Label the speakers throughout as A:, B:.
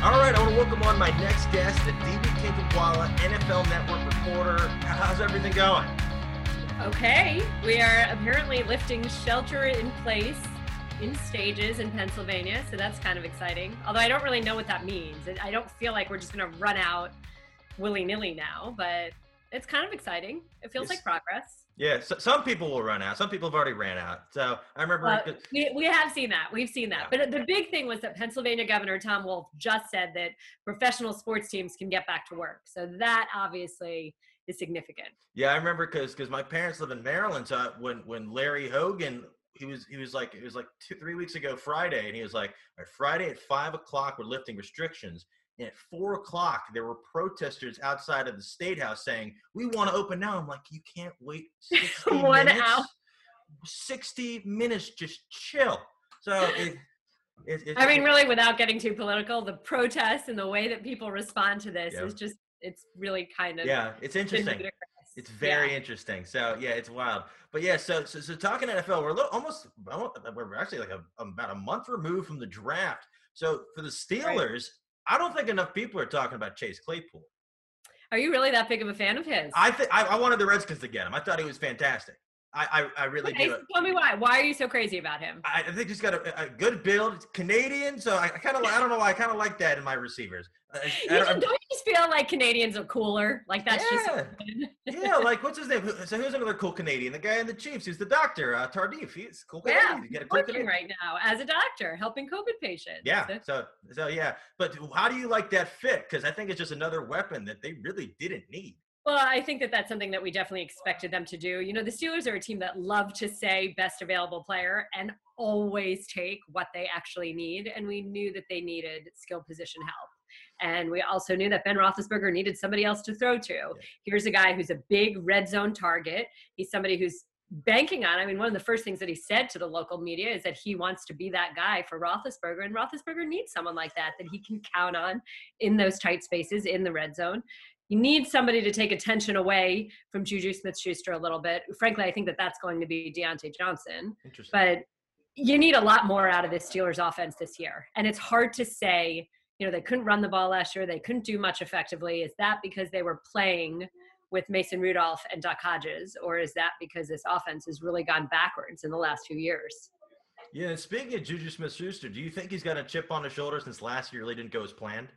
A: All right, I want to welcome on my next guest, the DB Kinkhabwala NFL Network reporter. How's everything going?
B: Okay, we are apparently lifting shelter in place in stages in Pennsylvania, so that's kind of exciting. Although I don't really know what that means. I don't feel like we're just going to run out willy nilly now, but it's kind of exciting. It feels like progress.
A: Yeah, so some people will run out. Some people have already ran out. So I remember
B: uh, we, we have seen that. We've seen that. Yeah. But the big thing was that Pennsylvania Governor Tom Wolf just said that professional sports teams can get back to work. So that obviously is significant.
A: Yeah, I remember because because my parents live in Maryland. So when when Larry Hogan he was he was like it was like two three weeks ago Friday, and he was like, Friday at five o'clock we're lifting restrictions. And at four o'clock, there were protesters outside of the state house saying, "We want to open now." I'm like, "You can't wait 60 One minutes. Hour. 60 minutes, just chill." So it,
B: it, it, I mean, really, without getting too political, the protests and the way that people respond to this yeah. is just it's really kind of
A: yeah, it's interesting. It's very yeah. interesting. So yeah, it's wild. But yeah, so so, so talking NFL, we're a little, almost we're actually like a, about a month removed from the draft. So for the Steelers. I don't think enough people are talking about Chase Claypool.
B: Are you really that big of a fan of his?
A: I think I, wanted the Redskins to get him. I thought he was fantastic. I, I, I really okay, do.
B: Tell me why. Why are you so crazy about him?
A: I, I think he's got a, a good build. Canadian, so I, kind of I don't know why I kind of like that in my receivers.
B: I, you don't you just feel like Canadians are cooler? Like that's
A: yeah. just yeah. Like what's his name? So who's another cool Canadian? The guy in the Chiefs. He's the doctor, uh, Tardif. He's cool
B: Canadian. Yeah, you get a cool working right now as a doctor, helping COVID patients.
A: Yeah. So so yeah. But how do you like that fit? Because I think it's just another weapon that they really didn't need.
B: Well, I think that that's something that we definitely expected them to do. You know, the Steelers are a team that love to say best available player and always take what they actually need. And we knew that they needed skill position help. And we also knew that Ben Roethlisberger needed somebody else to throw to. Yeah. Here's a guy who's a big red zone target. He's somebody who's banking on. I mean, one of the first things that he said to the local media is that he wants to be that guy for Roethlisberger, and Roethlisberger needs someone like that that he can count on in those tight spaces in the red zone you need somebody to take attention away from Juju Smith Schuster a little bit. Frankly, I think that that's going to be Diontae Johnson. But you need a lot more out of this Steelers offense this year. And it's hard to say, you know, they couldn't run the ball last year, they couldn't do much effectively. Is that because they were playing with Mason Rudolph and Duck Hodges, or is that because this offense has really gone backwards in the last few years?
A: Yeah, and speaking of Juju Smith Schuster, do you think he's got a chip on his shoulder since last year really didn't go as planned?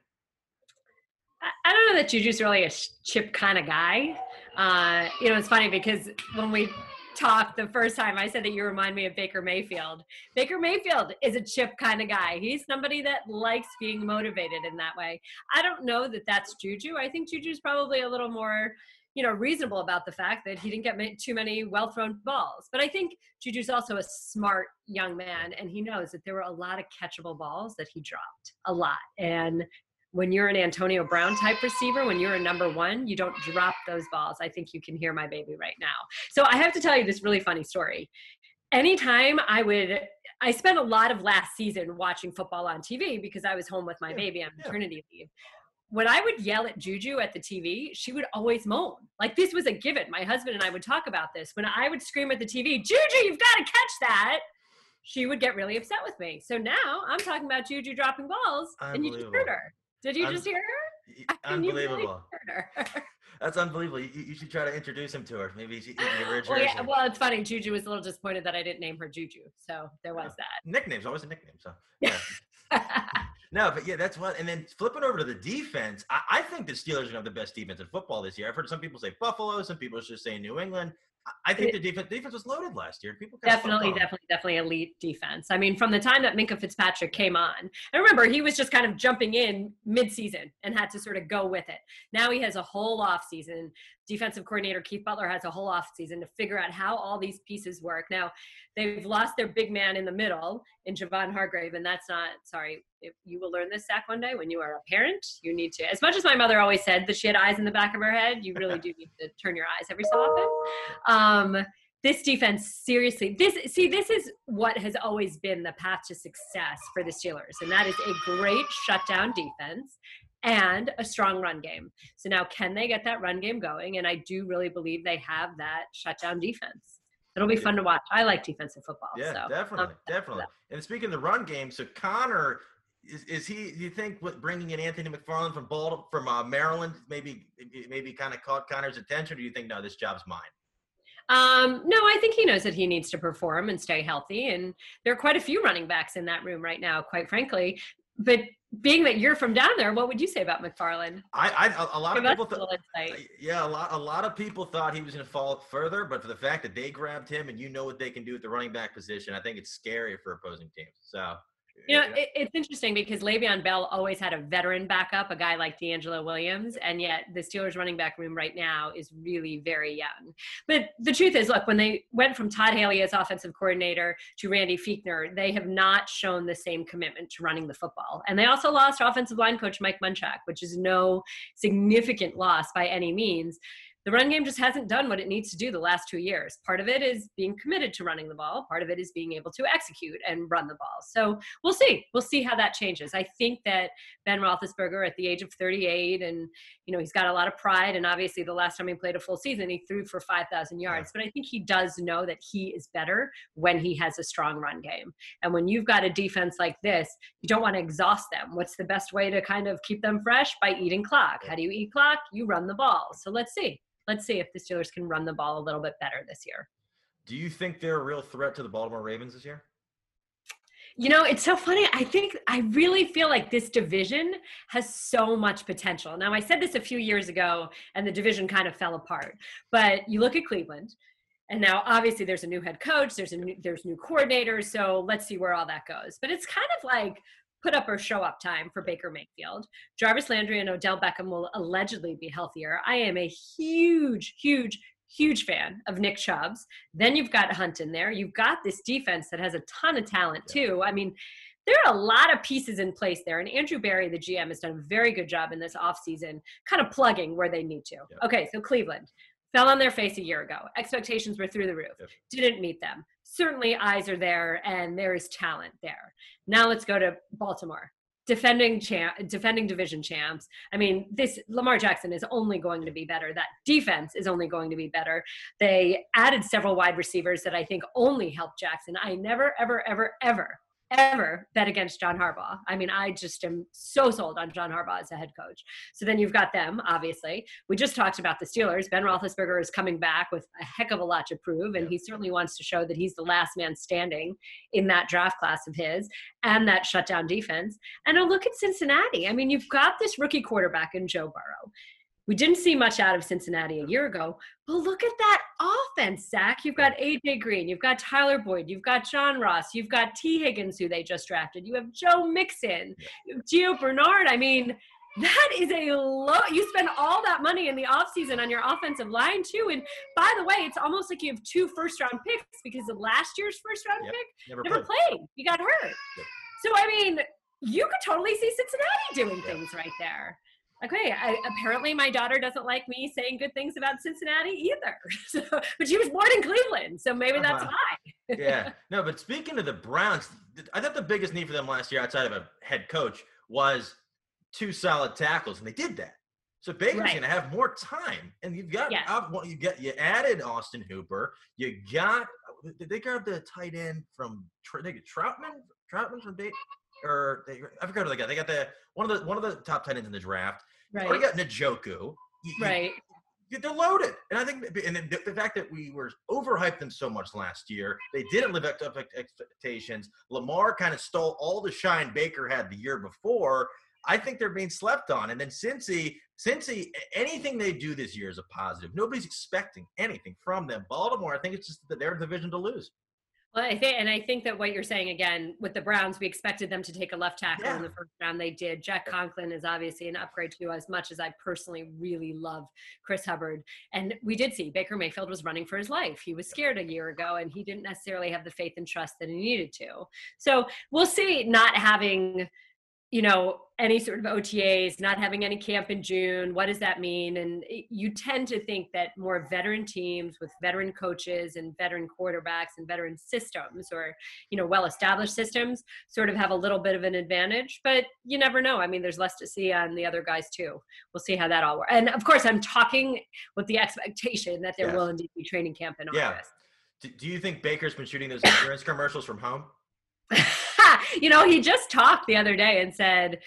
B: I don't know that Juju's really a chip kind of guy. Uh, you know, it's funny because when we talked the first time, I said that you remind me of Baker Mayfield. Baker Mayfield is a chip kind of guy. He's somebody that likes being motivated in that way. I don't know that that's Juju. I think Juju's probably a little more, you know, reasonable about the fact that he didn't get too many well thrown balls. But I think Juju's also a smart young man, and he knows that there were a lot of catchable balls that he dropped, a lot. And when you're an Antonio Brown type receiver, when you're a number one, you don't drop those balls. I think you can hear my baby right now. So I have to tell you this really funny story. Anytime I would, I spent a lot of last season watching football on TV because I was home with my baby on maternity leave. When I would yell at Juju at the TV, she would always moan. Like this was a given. My husband and I would talk about this. When I would scream at the TV, Juju, you've got to catch that she would get really upset with me. So now I'm talking about Juju dropping balls, and you just heard her. Did you Un- just hear her?
A: Unbelievable. That's unbelievable. You, you, should try to introduce him to her. Maybe she can give her a
B: well, yeah, well, it's funny. Juju was a little disappointed that I didn't name her Juju. So there was yeah. that.
A: Nicknames, always a nickname. So yeah. no, but yeah, that's what. And then flipping over to the defense, I, I think the Steelers are going to have the best defense in football this year. I've heard some people say Buffalo, some people just say New England. I think the defense defense was loaded last year. People
B: definitely, definitely, definitely elite defense. I mean, from the time that Minkah Fitzpatrick came on, and remember he was just kind of jumping in mid-season and had to sort of go with it. Now he has a whole off season defensive coordinator Keith Butler has a whole offseason to figure out how all these pieces work. Now, they've lost their big man in the middle in Javon Hargrave, and that's not sorry. If you will learn this, Zach, one day when you are a parent, you need to. As much as my mother always said that she had eyes in the back of her head, you really do need to turn your eyes every so often. Um, this defense seriously this see this is what has always been the path to success for the steelers and that is a great shutdown defense and a strong run game. So now, can they get that run game going? And I do really believe they have that shutdown defense. It'll be fun to watch. I like defensive football.
A: Yeah,
B: so
A: definitely, definitely. And speaking of the run game, so Connor is, is he? Do you think with bringing in Anthony McFarland from Baltimore, from uh, Maryland, maybe maybe kind of caught Connor's attention? Or do you think no, this job's mine?
B: Um, no, I think he knows that he needs to perform and stay healthy. And there are quite a few running backs in that room right now, quite frankly. But being that you're from down there, what would you say about McFarland?
A: I, I a lot Give of people thought, uh, yeah, a lot, a lot of people thought he was going to fall further, but for the fact that they grabbed him and you know what they can do at the running back position, I think it's scary for opposing teams. So
B: you know, it, it's interesting because Le'Veon Bell always had a veteran backup, a guy like DeAngelo Williams, and yet the Steelers running back room right now is really very young. But the truth is, look, when they went from Todd Haley as offensive coordinator to Randy Fichtner, they have not shown the same commitment to running the football. And they also lost offensive line coach Mike Munchak, which is no significant loss by any means the run game just hasn't done what it needs to do the last two years. Part of it is being committed to running the ball. Part of it is being able to execute and run the ball. So we'll see. We'll see how that changes. I think that Ben Roethlisberger, at the age of 38, and you know he's got a lot of pride. And obviously, the last time he played a full season, he threw for 5,000 yards. But I think he does know that he is better when he has a strong run game. And when you've got a defense like this, you don't want to exhaust them. What's the best way to kind of keep them fresh? By eating clock. How do you eat clock? You run the ball. So let's see let's see if the Steelers can run the ball a little bit better this year.
A: Do you think they're a real threat to the Baltimore Ravens this year?
B: You know, it's so funny. I think I really feel like this division has so much potential. Now, I said this a few years ago, and the division kind of fell apart. But you look at Cleveland, and now obviously there's a new head coach, there's a new, there's new coordinators. So let's see where all that goes. But it's kind of like put up or show up time for Baker Mayfield. Jarvis Landry and Odell Beckham will allegedly be healthier. I am a huge, huge, huge fan of Nick Chubb's. Then you've got Hunt in there. You've got this defense that has a ton of talent too. I mean, there are a lot of pieces in place there. And Andrew Berry, the GM, has done a very good job in this offseason, kind of plugging where they need to. Yeah. Okay, so Cleveland fell on their face a year ago. Expectations were through the roof. Yep. Didn't meet them. Certainly, eyes are there, and there is talent there. Now let's go to Baltimore. Defending champ, defending division champs. I mean, this Lamar Jackson is only going to be better. That defense is only going to be better. They added several wide receivers that I think only help Jackson. I never, ever, ever, ever ever bet against John Harbaugh. I mean, I just am so sold on John Harbaugh as a head coach. So then you've got them, obviously. We just talked about the Steelers. Ben Roethlisberger is coming back with a heck of a lot to prove, and he certainly wants to show that he's the last man standing in that draft class of his and that shutdown defense. And a look at Cincinnati. I mean, you've got this rookie quarterback in Joe Burrow. We didn't see much out of Cincinnati a year ago, but look at that offense, Zach. You've got AJ Green, you've got Tyler Boyd, you've got John Ross, you've got Tee Higgins, who they just drafted, you have Joe Mixon, Gio Bernard. I mean, that is a low you spend all that money in the offseason on your offensive line too and by the way it's almost like you have two first round picks because of last year's first round yep. pick never, never played. played. you got hurt yep. so i mean you could totally see cincinnati doing yep. things right there okay, I, apparently my daughter doesn't like me saying good things about Cincinnati either. So, but she was born in Cleveland, so maybe that's uh-huh.
A: why. yeah, no, but speaking of the Browns, I thought the biggest need for them last year, outside of a head coach, was two solid tackles, and they did that. So Baker's right. going to have more time, and you've got yes. you get you added Austin Hooper. You got did they grab the tight end from they get Trautman? Trautman from Dayton, or they, I forgot who they got. They got the one of the one of the top tight ends in the draft. Right. Already got Njoku.
B: Right.
A: They're loaded, and I think, and the, the, fact that we were overhyped them so much last year, they didn't live up to expectations. Lamar kind of stole all the shine Baker had the year before. I think they're being slept on. And then Cincy, Cincy, anything they do this year is a positive. Nobody's expecting anything from them. Baltimore, I think it's just their division to lose.
B: Well, I think, and I think that what you're saying again with the Browns, we expected them to take a left tackle yeah. in the first round. They did. Jack Conklin is obviously an upgrade to as much as I personally really love Chris Hubbard. And we did see Baker Mayfield was running for his life. He was scared a year ago, and he didn't necessarily have the faith and trust that he needed to. So we'll see. Not having you know any sort of OTAs, not having any camp in June. What does that mean? And you tend to think that more veteran teams with veteran coaches and veteran quarterbacks and veteran systems or, you know, well-established systems sort of have a little bit of an advantage, but you never know. I mean, there's less to see on the other guys too. We'll see how that all works. And of course, I'm talking with the expectation that there yes. will indeed be training camp in yeah. August.
A: Do you think Baker's been shooting those insurance commercials from home?
B: you know, he just talked the other day and said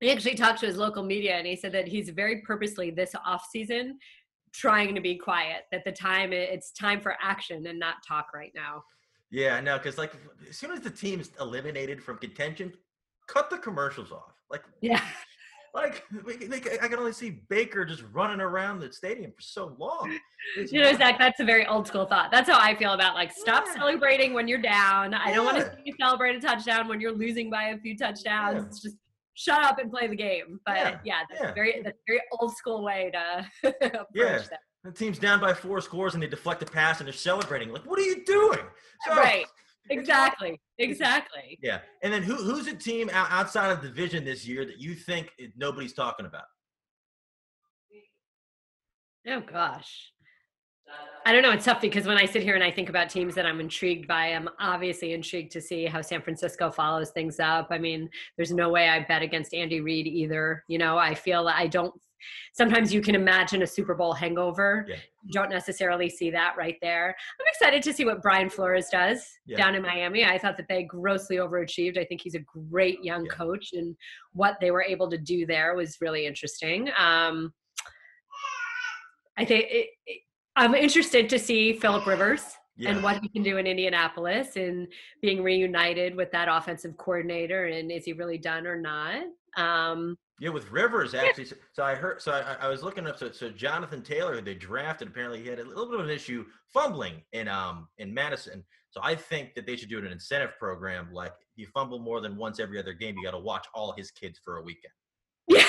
B: he actually talked to his local media and he said that he's very purposely this off season trying to be quiet. That the time it's time for action and not talk right now.
A: Yeah, no, because like as soon as the team's eliminated from contention, cut the commercials off. Like,
B: yeah,
A: like I can only see Baker just running around the stadium for so long.
B: It's you know, Zach, that's a very old school thought. That's how I feel about like stop yeah. celebrating when you're down. I don't want to see you celebrate a touchdown when you're losing by a few touchdowns. Yeah. Just shut up and play the game. But yeah, yeah that's yeah. very that's very old school way to approach
A: yeah. that. The team's down by four scores and they deflect a pass and they're celebrating. Like, what are you doing?
B: So, right. Exactly. Exactly.
A: Yeah. And then who who's a team outside of division this year that you think nobody's talking about?
B: Oh gosh. I don't know. It's tough because when I sit here and I think about teams that I'm intrigued by, I'm obviously intrigued to see how San Francisco follows things up. I mean, there's no way I bet against Andy Reid either. You know, I feel I don't. Sometimes you can imagine a Super Bowl hangover. Yeah. You don't necessarily see that right there. I'm excited to see what Brian Flores does yeah. down in Miami. I thought that they grossly overachieved. I think he's a great young yeah. coach, and what they were able to do there was really interesting. Um, I think it, it, I'm interested to see Philip Rivers yeah. and what he can do in Indianapolis and being reunited with that offensive coordinator and is he really done or not? Um,
A: yeah, with Rivers actually. Yeah. So I heard. So I, I, was looking up. So, so Jonathan Taylor, they drafted, apparently he had a little bit of an issue fumbling in um in Madison. So I think that they should do an incentive program. Like if you fumble more than once every other game, you got to watch all his kids for a weekend.
B: Yeah.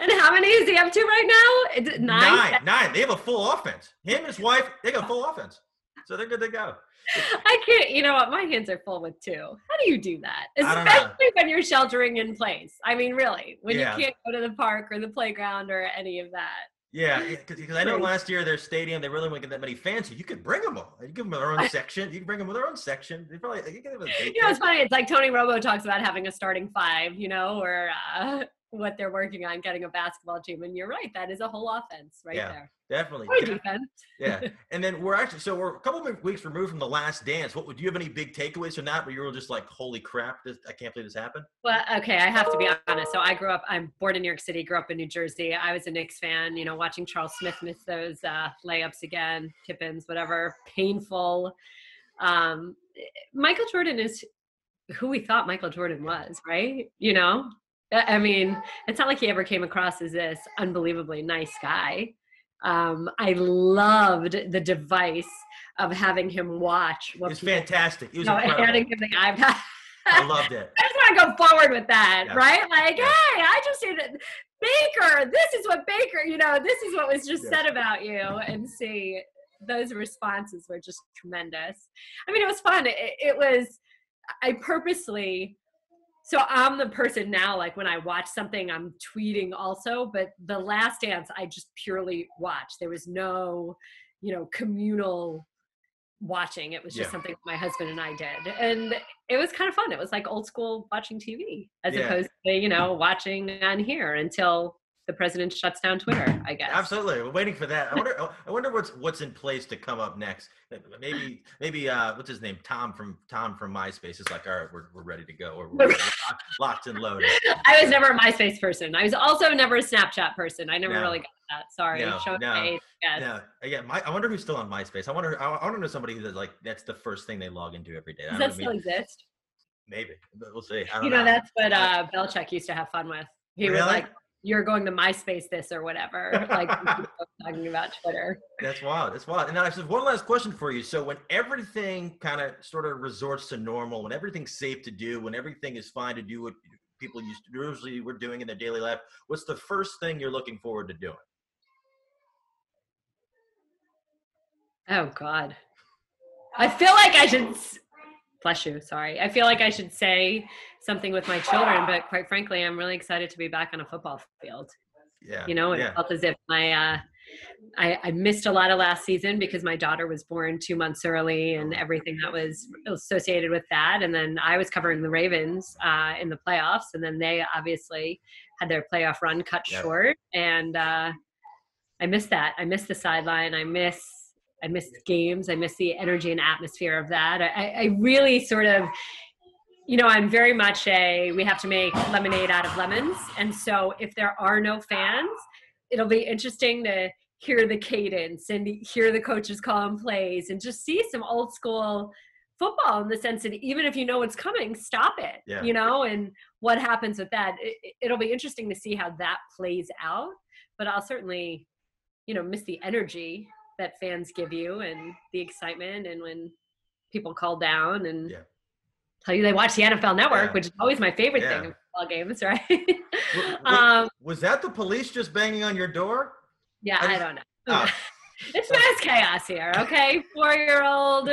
B: And how many is he up to right now? Nine?
A: Nine. Nine. They have a full offense. Him and his wife, they got a full offense. So they're good to go.
B: I can't, you know what? My hands are full with two. How do you do that? Especially when you're sheltering in place. I mean, really, when yeah. you can't go to the park or the playground or any of that.
A: Yeah, because I know last year their stadium they really wouldn't get that many fans. So you could bring them all. You can give them their own section. You can bring them with their own section. They probably you, can
B: you know it's funny. It's like Tony Robo talks about having a starting five. You know, or uh, what they're working on getting a basketball team. And you're right, that is a whole offense right
A: yeah,
B: there.
A: Definitely. defense. yeah. And then we're actually so we're a couple of weeks removed from the last dance. What would you have any big takeaways from that where you were just like, holy crap, this I can't believe this happened?
B: Well, okay, I have to be honest. So I grew up, I'm born in New York City, grew up in New Jersey. I was a Knicks fan, you know, watching Charles Smith miss those uh, layups again, Tippins, whatever, painful. Um, Michael Jordan is who we thought Michael Jordan was, right? You know, I mean, it's not like he ever came across as this unbelievably nice guy. Um, I loved the device of having him watch.
A: What it's fantastic. It was know, handing him the
B: iPad.
A: I loved it.
B: I just want to go forward with that, yeah. right? Like, yeah. hey, I just see that Baker. This is what Baker. You know, this is what was just yeah. said about you, and see those responses were just tremendous. I mean, it was fun. It, it was. I purposely so I'm the person now, like when I watch something, I'm tweeting also, but the last dance I just purely watched. There was no, you know, communal watching. It was just yeah. something my husband and I did. And it was kind of fun. It was like old school watching TV as yeah. opposed to, you know, watching on here until the president shuts down Twitter. I guess.
A: Absolutely, we're waiting for that. I wonder. I wonder what's what's in place to come up next. Maybe maybe uh, what's his name? Tom from Tom from MySpace is like, all right, we're we're ready to go. We're, we're locked and loaded.
B: I was never a MySpace person. I was also never a Snapchat person. I never no. really got that. Sorry, no, no, age,
A: no. Yeah, my, I wonder who's still on MySpace. I wonder. I, I want to know somebody who's like that's the first thing they log into every day.
B: Does that still exist?
A: Maybe, but we'll see.
B: you know, know, that's what uh, Belichick used to have fun with. He really? was like you're going to MySpace this or whatever, like talking about Twitter.
A: That's wild. That's wild. And now I have one last question for you. So when everything kind of sort of resorts to normal, when everything's safe to do, when everything is fine to do what people used to, usually were doing in their daily life, what's the first thing you're looking forward to doing?
B: Oh God. I feel like I should bless you. Sorry. I feel like I should say something with my children, but quite frankly, I'm really excited to be back on a football field.
A: Yeah.
B: You know, it
A: yeah.
B: felt as if my, uh, I, I, missed a lot of last season because my daughter was born two months early and everything that was associated with that. And then I was covering the Ravens uh, in the playoffs, and then they obviously had their playoff run cut short. And uh, I missed that. I missed the sideline. I miss I miss games. I miss the energy and atmosphere of that. I, I really sort of, you know, I'm very much a we have to make lemonade out of lemons. And so if there are no fans, it'll be interesting to hear the cadence and hear the coaches call calling plays and just see some old school football in the sense that even if you know what's coming, stop it.
A: Yeah.
B: You know, and what happens with that. It, it'll be interesting to see how that plays out. But I'll certainly, you know, miss the energy that fans give you and the excitement and when people call down and
A: Yeah.
B: tell you they watch the NFL network,
A: Yeah.
B: which is always my favorite
A: Yeah.
B: thing in football games, right?
A: W- w-
B: um,
A: was that the police just banging on your door?
B: yeah,
A: I
B: I don't know.
A: Oh.
B: it's mass chaos here, okay? Four year old,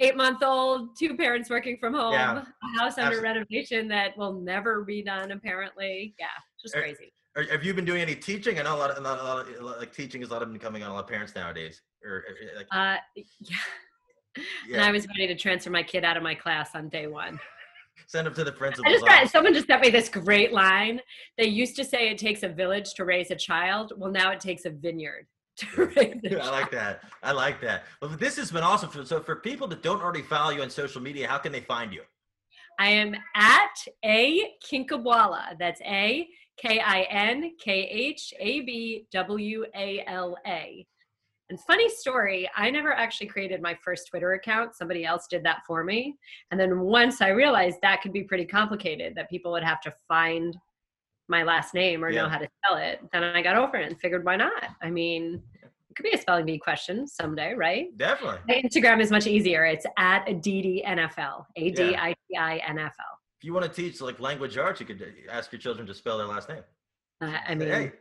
B: eight month old, two parents working from home, a house under
A: Absol-
B: renovation that will never be done, apparently. Yeah, just
A: Er,
B: crazy.
A: Or have you been doing any teaching? I know a lot of, a lot, a lot of like teaching is a lot of becoming on a lot of parents nowadays. Or or, like,
B: Uh, yeah. And I was ready to transfer my kid out of my class on day one.
A: send them to the
B: I just read, someone just sent me this great line. They used to say it takes a village to raise a child. Well, now it takes a vineyard to raise a
A: I
B: child.
A: I like that. I like that. Well, this has been awesome. So, for people that don't already follow you on social media, how can they find you?
B: I am at a Kinkhabwala. That's a K I N K H A B W A L A. And funny story, I never actually created my first Twitter account. Somebody else did that for me. And then once I realized that could be pretty complicated, that people would have to find my last name or know how to spell it, then I got over it and figured why not? I mean, it could be a spelling bee question someday, right?
A: Definitely.
B: My Instagram is much easier. It's at Aditi NFL, A D I T I N F L.
A: You want to teach like language arts, you could uh, ask your children to spell their last name.
B: Uh, I mean,
A: hey,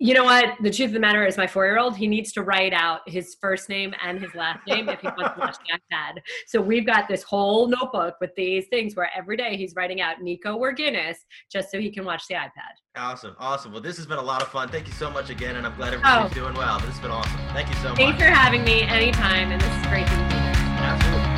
B: you know what? The truth of the matter is, my four-year-old he needs to write out his first name and his last name if he wants to watch the iPad. So we've got this whole notebook with these things where every day he's writing out Nico or Guinness just so he can watch the iPad.
A: awesome, awesome. Well, this has been a lot of fun. Thank you so much again, and I'm glad everybody's doing well. This has been awesome. Thank you so
B: Oh. Thanks
A: much.
B: for having me anytime, and this is great to be here.
A: Absolutely.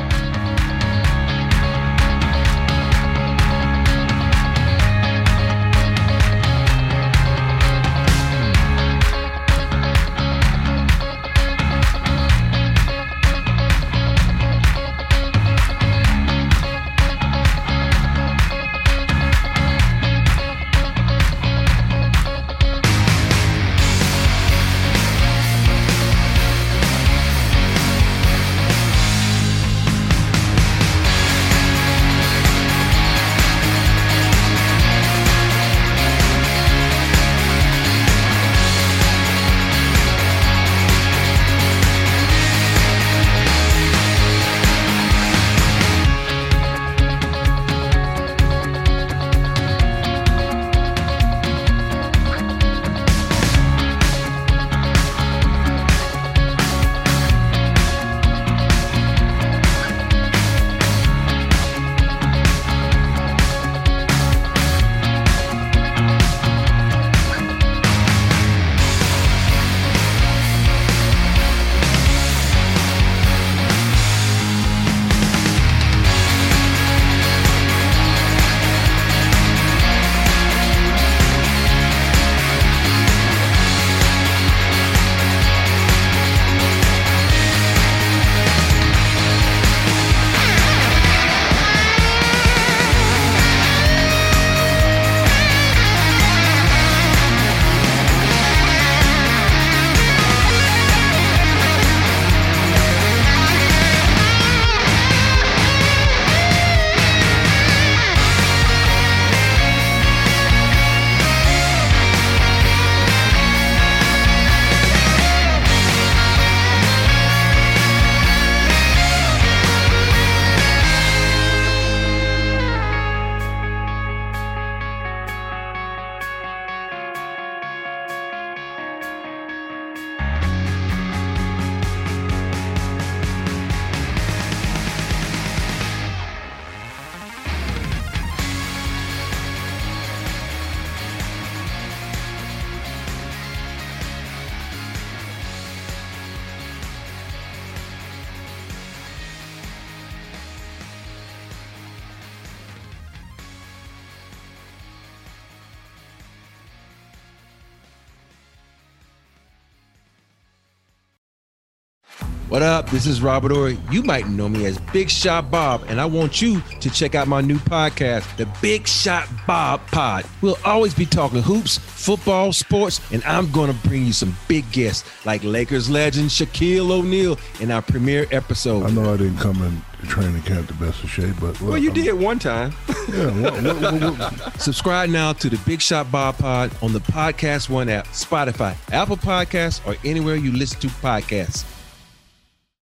C: What up? This is Robert Horry. You might know me as Big Shot Bob, and I want you to check out my new podcast, The Big Shot Bob Pod. We'll always be talking hoops, football, sports, and I'm going to bring you some big guests like Lakers legend Shaquille O'Neal in our premiere episode.
D: I know I didn't come in training camp the best of shape, but
C: look, well, you I'm, did one time.
D: yeah. What, what, what,
C: Subscribe now to the Big Shot Bob Pod on the Podcast One app, Spotify, Apple Podcasts, or anywhere you listen to podcasts.